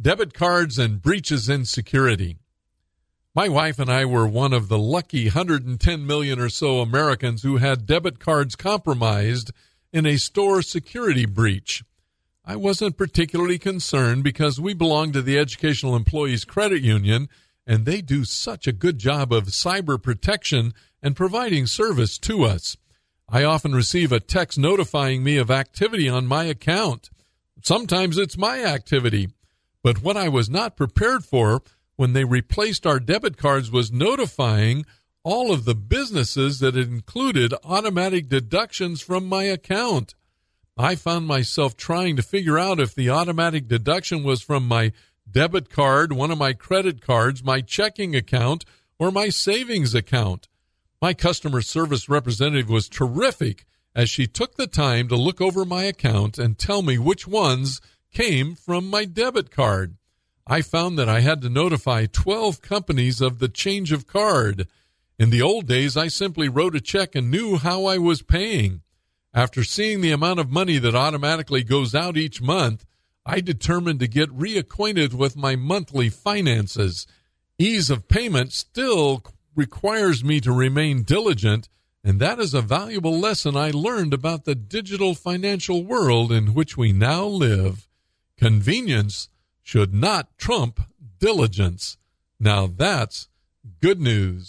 debit cards and breaches in security. My wife and I were one of the lucky 110 million or so Americans who had debit cards compromised in a store security breach. I wasn't particularly concerned because we belong to the Educational Employees Credit Union and they do such a good job of cyber protection and providing service to us. I often receive a text notifying me of activity on my account. Sometimes it's my activity. But what I was not prepared for when they replaced our debit cards was notifying all of the businesses that included automatic deductions from my account. I found myself trying to figure out if the automatic deduction was from my debit card, one of my credit cards, my checking account, or my savings account. My customer service representative was terrific as she took the time to look over my account and tell me which ones came from my debit card. I found that I had to notify 12 companies of the change of card. In the old days, I simply wrote a check and knew how I was paying. After seeing the amount of money that automatically goes out each month, I determined to get reacquainted with my monthly finances. Ease of payment still requires me to remain diligent, and that is a valuable lesson I learned about the digital financial world in which we now live. Convenience should not trump diligence. Now that's good news.